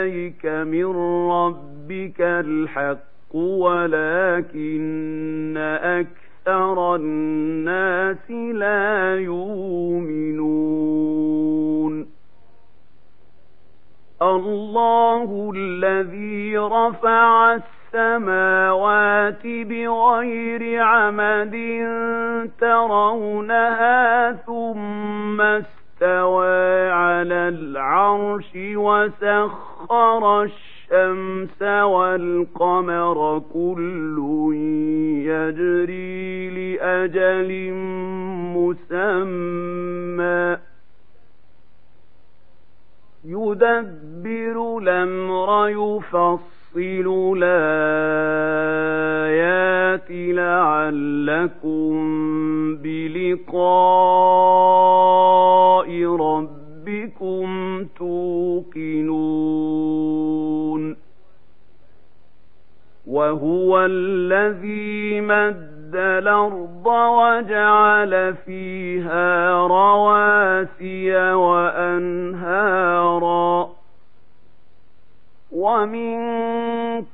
إليك من ربك الحق ولكن أكثر الناس لا يؤمنون. الله الذي رفع السماوات بغير عمد ترونها ثم استوى على العرش وسخر الشمس والقمر كل يجري لأجل مسمى. يدبر الأمر يفصل الآيات لعلكم بلقاء ربكم توقنون وهو الذي مد الأرض وجعل فيها رواسي وأنهارا ومن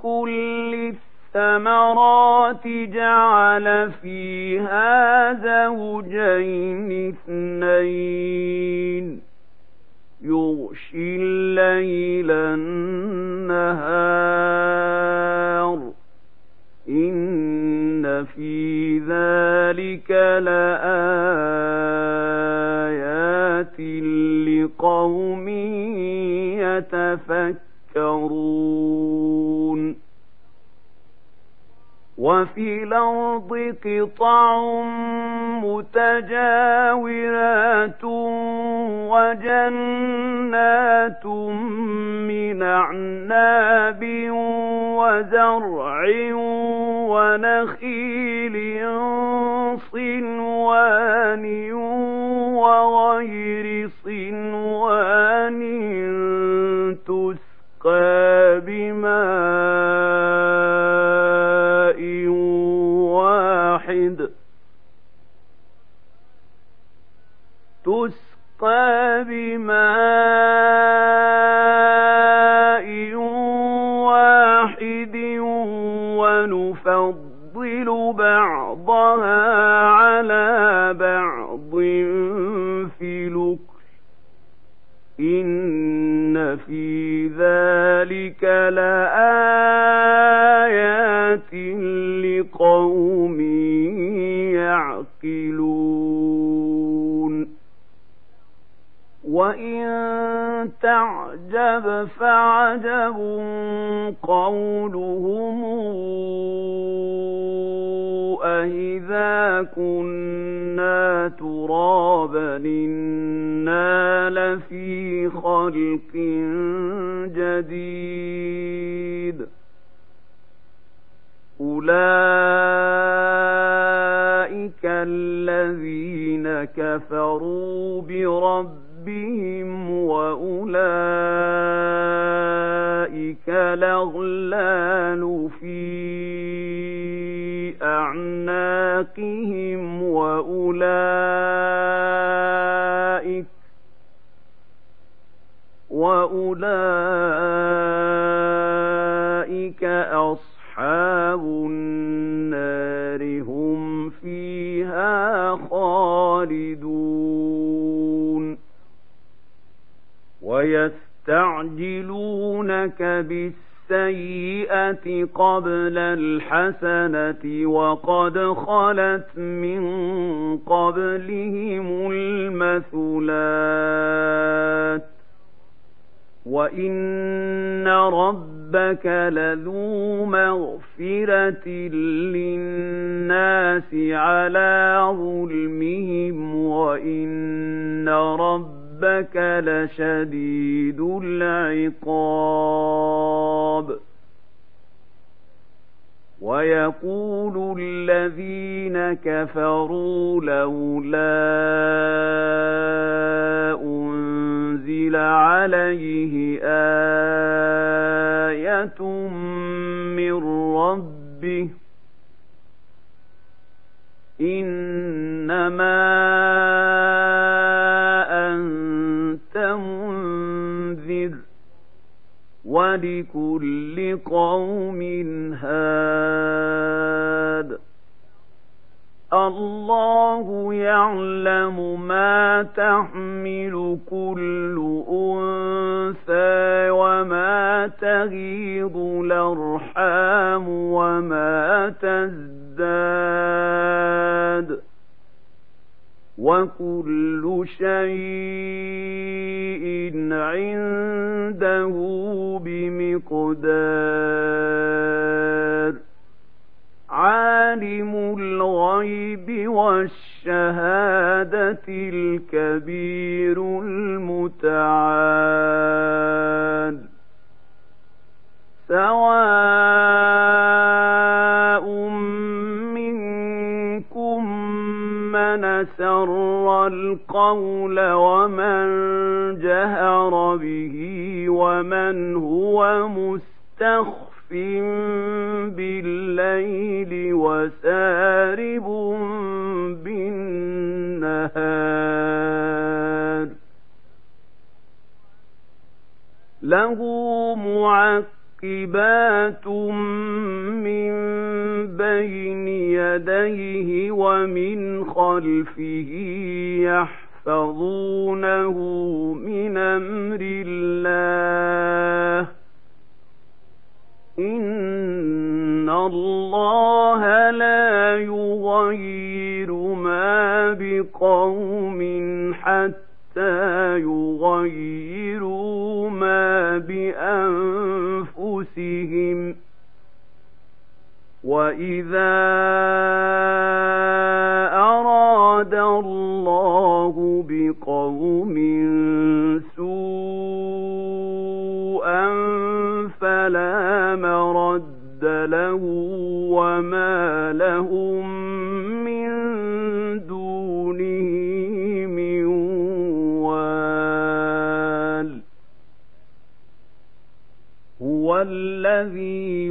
كل الثمرات جعل فيها زوجين اثنين ذلك لآيات لقوم يتفكرون وفي الأرض قطع متجاورات وجنات من أعناب وزرع ونخيل صنوان ذلك لآيات لقوم يعقلون وإن تعجب فعجب قولهم أإذا كنا ترابا إنا لفي خلق جديد أولئك الذين كفروا بربهم وأولئك الأغلال في أعناقهم وأولئك وأولئك أصحاب النار هم فيها خالدون ويستعجلونك بالسيئة قبل الحسنة وقد خلت من قبلهم المثلات. وإن ربك لذو مغفرة للناس على ظلمهم وإن ربك ربك لشديد العقاب ويقول الذين كفروا لولا أنزل عليه آية من ربه إنما ولكل قوم هاد. الله يعلم ما تحمل كل أنثى وما تغيض الأرحام وما تزداد. وكل شيء عنده بمقدار يحفظونه من أمر الله إن الله لا يغير ما بقوم حتى يغيروا ما بأنفسهم وإذا أراد الله بقوم سوءا فلا مرد له وما لهم من دونه من وال هو الذي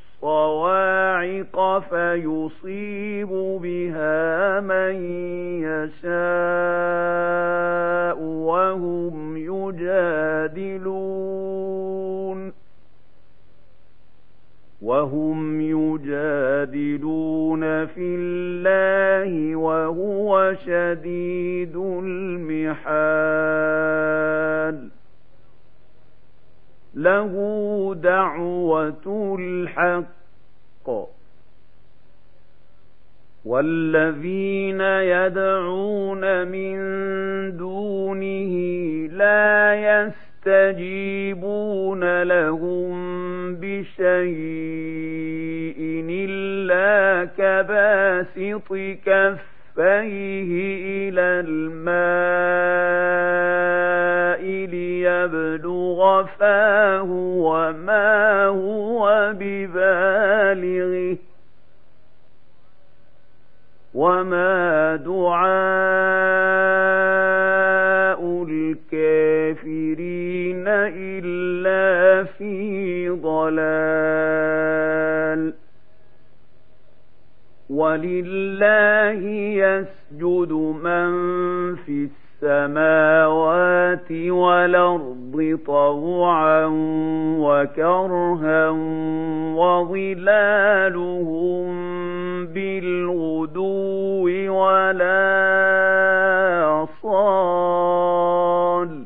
الصواعق فيصيب بها من يشاء وهم يجادلون وهم يجادلون في الله وهو شديد المحال له دعوة الحق. والذين يدعون من دونه لا يستجيبون لهم بشيء إلا كباسط كفيه إلى الماء. ليبلغ فاه وما هو ببالغه وما دعاء الكافرين إلا في ضلال ولله يسجد من في السماوات والأرض طوعا وكرها وظلالهم بالغدو ولا صال.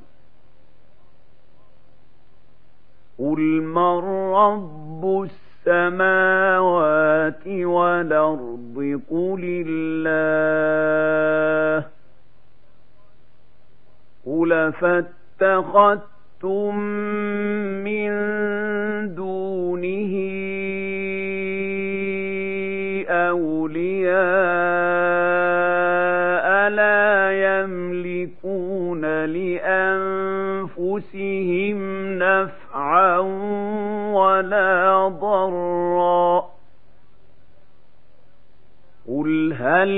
قل من رب السماوات والأرض؟ قل الله. قل فاتخذتم من دونه أولياء لا يملكون لأنفسهم نفعا ولا ضرا قل هل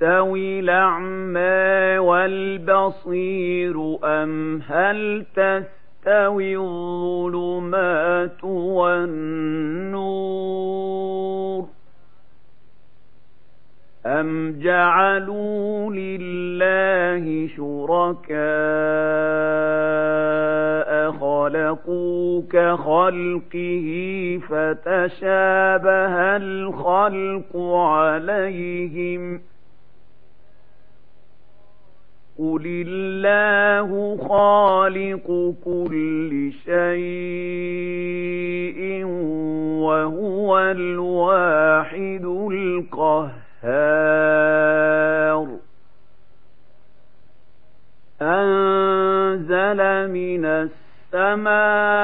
يستوي الأعمى والبصير أم هل تستوي الظلمات والنور أم جعلوا لله شركاء خلقوا كخلقه فتشابه الخلق عليهم قل الله خالق كل شيء وهو الواحد القهار. هار أنزل من السماء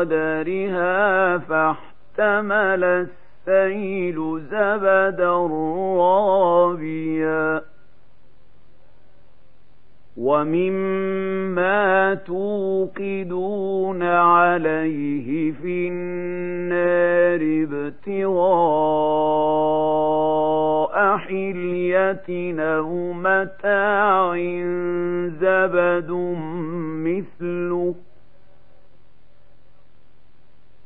بقدرها فاحتمل السيل زبدا رابيا. ومما توقدون عليه في النار ابتغاء حلية أو متاع زبد مثله.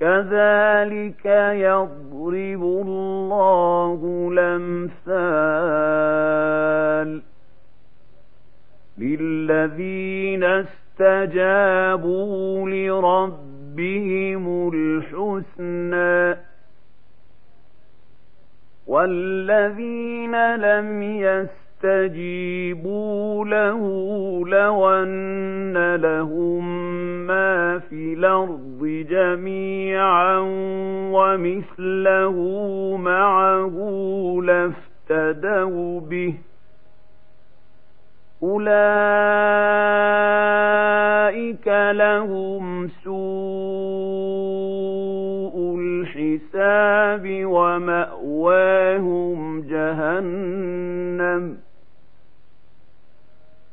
كذلك يضرب الله الأمثال للذين استجابوا لربهم الحسنى والذين لم يستجيبوا له لو أن لهم ما في الأرض جميعا ومثله معه لافتدوا به. أولئك لهم سوء الحساب ومأواهم جهنم.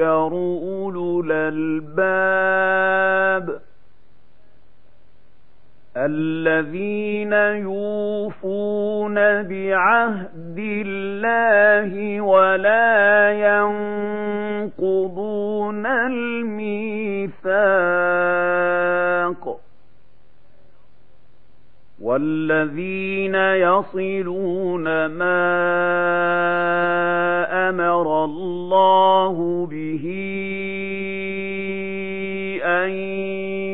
أولو الألباب الذين يوفون بعهد الله ولا ينقضون الميثاق والذين يصلون ما أمر الله به أن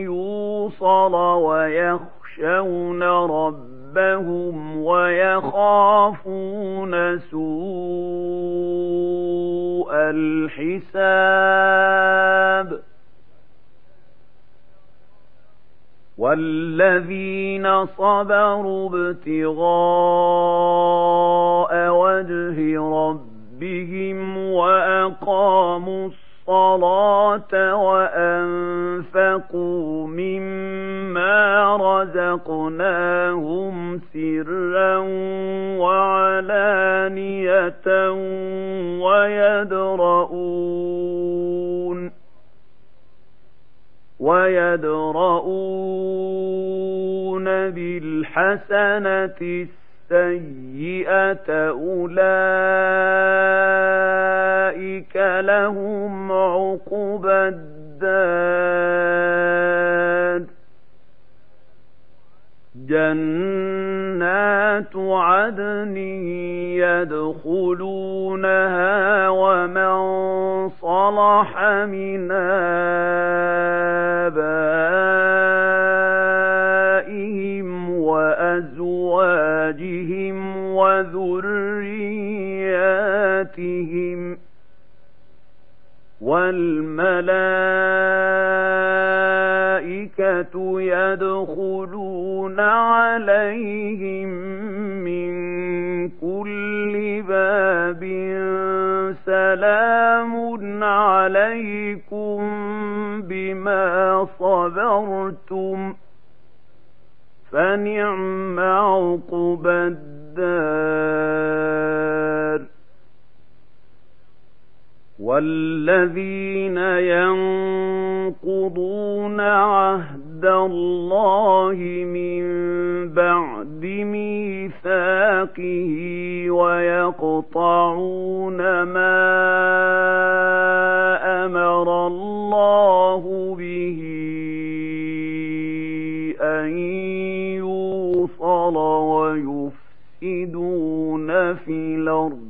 يوصل ويخشون ربهم ويخافون سوء الحساب والذين صبروا ابتغاء وجه ربهم ربهم وأقاموا الصلاة وأنفقوا مما رزقناهم سرا وعلانية ويدرؤون ويدرؤون بالحسنة السيئة أولئك لهم عقبى الدار. جنات عدن يدخلونها ومن صلح من وذرياتهم والملائكة يدخلون عليهم من كل باب سلام عليكم بما صبرتم فنعم عقبى الدار والذين ينقضون عهد الله من بعد ميثاقه ويقطعون ما أمر الله به أن يوصل ويفسدون في الأرض.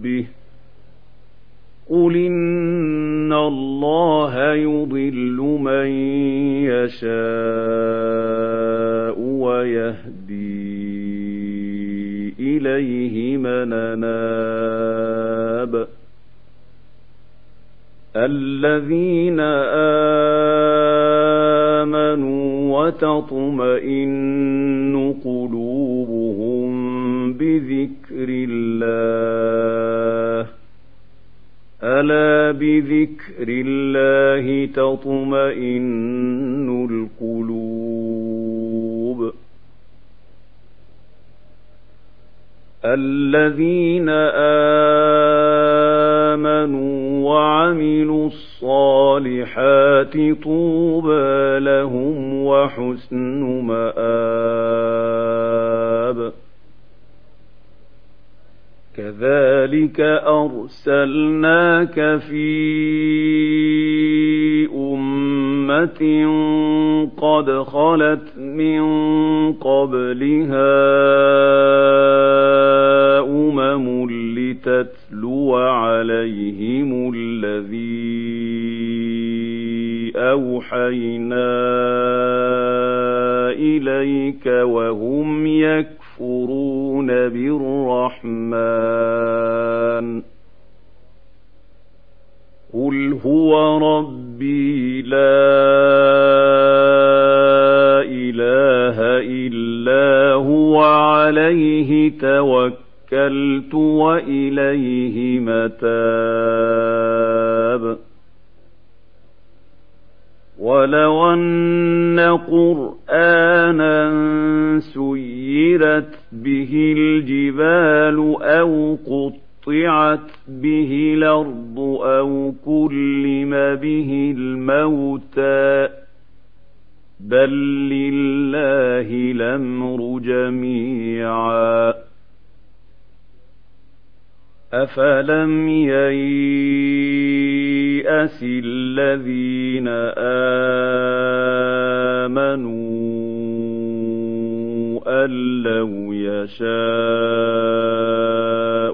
ربه قل إن الله يضل من يشاء ويهدي إليه من أناب الذين آمنوا وتطمئن قلوبهم بذكر الله بذكر الله تطمئن القلوب. الذين آمنوا وعملوا الصالحات طوبى لهم وحسن كذلك أرسلناك في أمة قد خلت من قبلها أمم لتتلو عليهم الذي أوحينا إليك وهم يكفرون بالرحمن الموتى بل لله الأمر جميعا. أفلم ييأس الذين آمنوا أن لو يشاء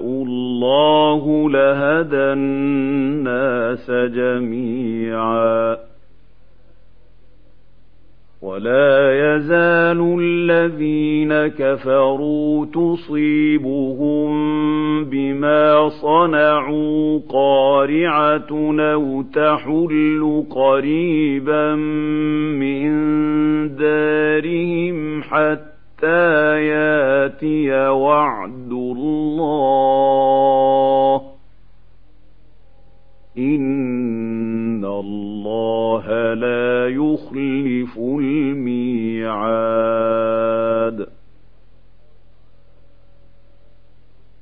الله لهدى الناس جميعا ولا يزال الذين كفروا تصيبهم بما صنعوا قارعة أو تحل قريبا من دارهم حتى ياتي وعد الله إن الله لا يخلف الميعاد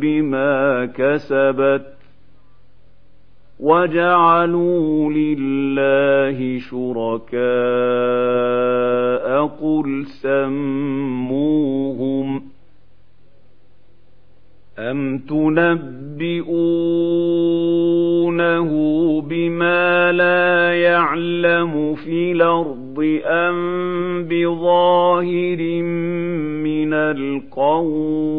بما كسبت وجعلوا لله شركاء قل سموهم أم تنبئونه بما لا يعلم في الأرض أم بظاهر من القول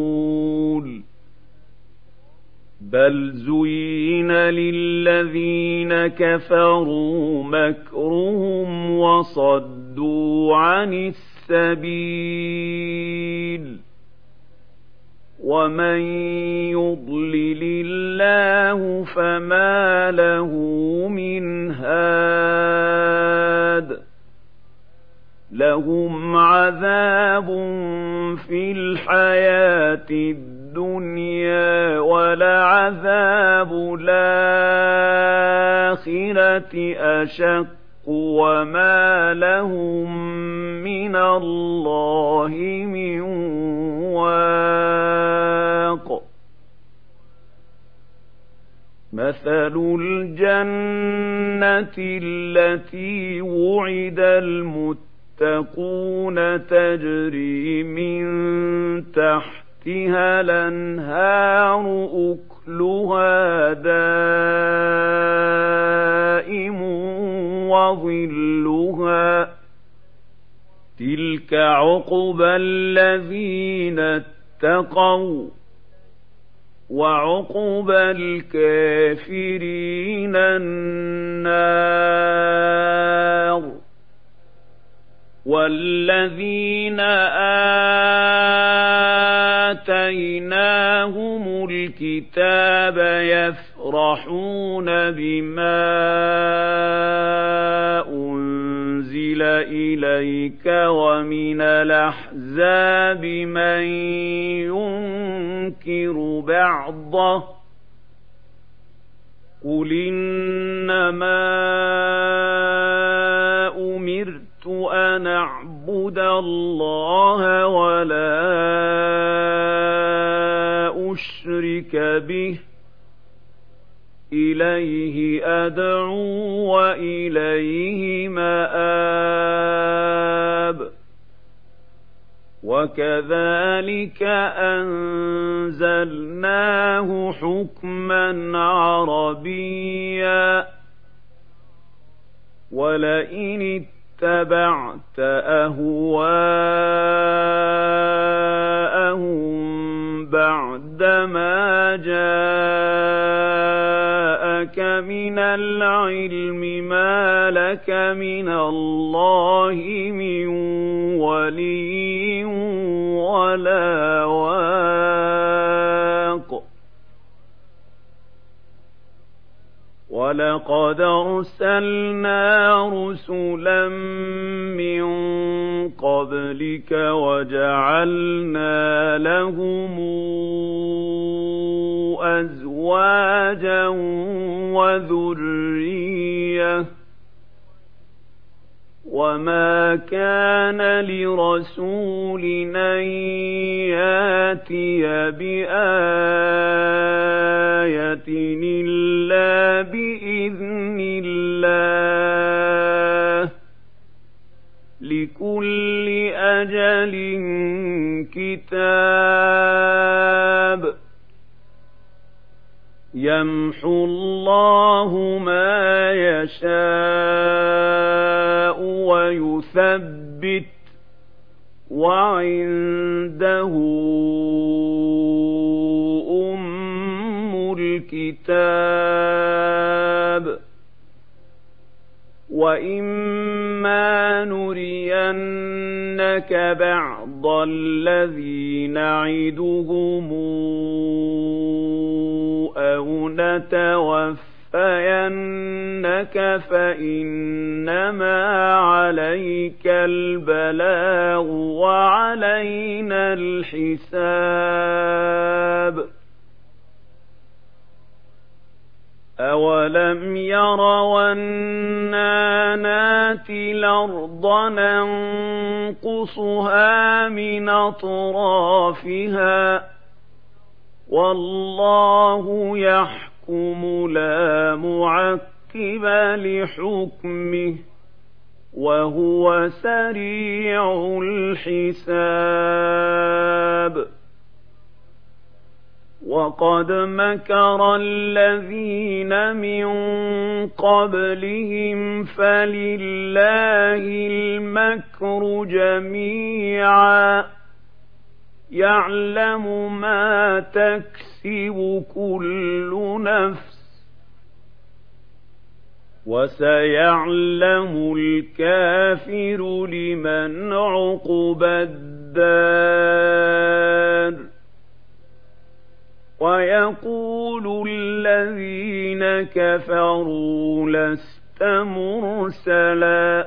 بل زين للذين كفروا مكرهم وصدوا عن السبيل ومن يضلل الله فما له من هاد لهم عذاب في الحياة الدنيا ولعذاب الآخرة أشق وما لهم من الله من واق. مثل الجنة التي وعد المتقون تجري من تحتها الأنهار أكلها دائم وظلها. تلك عقبى الذين اتقوا وعقبى الكافرين النار. والذين آتيناهم الكتاب يفرحون بما أنزل إليك ومن الأحزاب من ينكر بعضه الله ولا أشرك به. إليه أدعو وإليه مآب. وكذلك أنزلناه حكما عربيا. ولئن اتبعت أهواءهم بعدما جاءك من العلم ما لك من الله من ولي ولا واق ولقد أرسلنا رسلا من قبلك وجعلنا لهم أزواجا وذريه وما كان لرسول ان ياتي بايه الا باذن الله لكل أجل كتاب يمحو الله ما يشاء ويثبت وعنده أم الكتاب وإما نرينك بعض الذي نعدهم نتوفينك فإنما عليك البلاغ وعلينا الحساب. أولم يروا أنا ناتي الأرض ننقصها من أطرافها والله يحكم لا معقب لحكمه وهو سريع الحساب. وقد مكر الذين من قبلهم فلله المكر جميعا. يعلم ما تكسب كل نفس وسيعلم الكافر لمن عقب الدار ويقول الذين كفروا لست مرسلا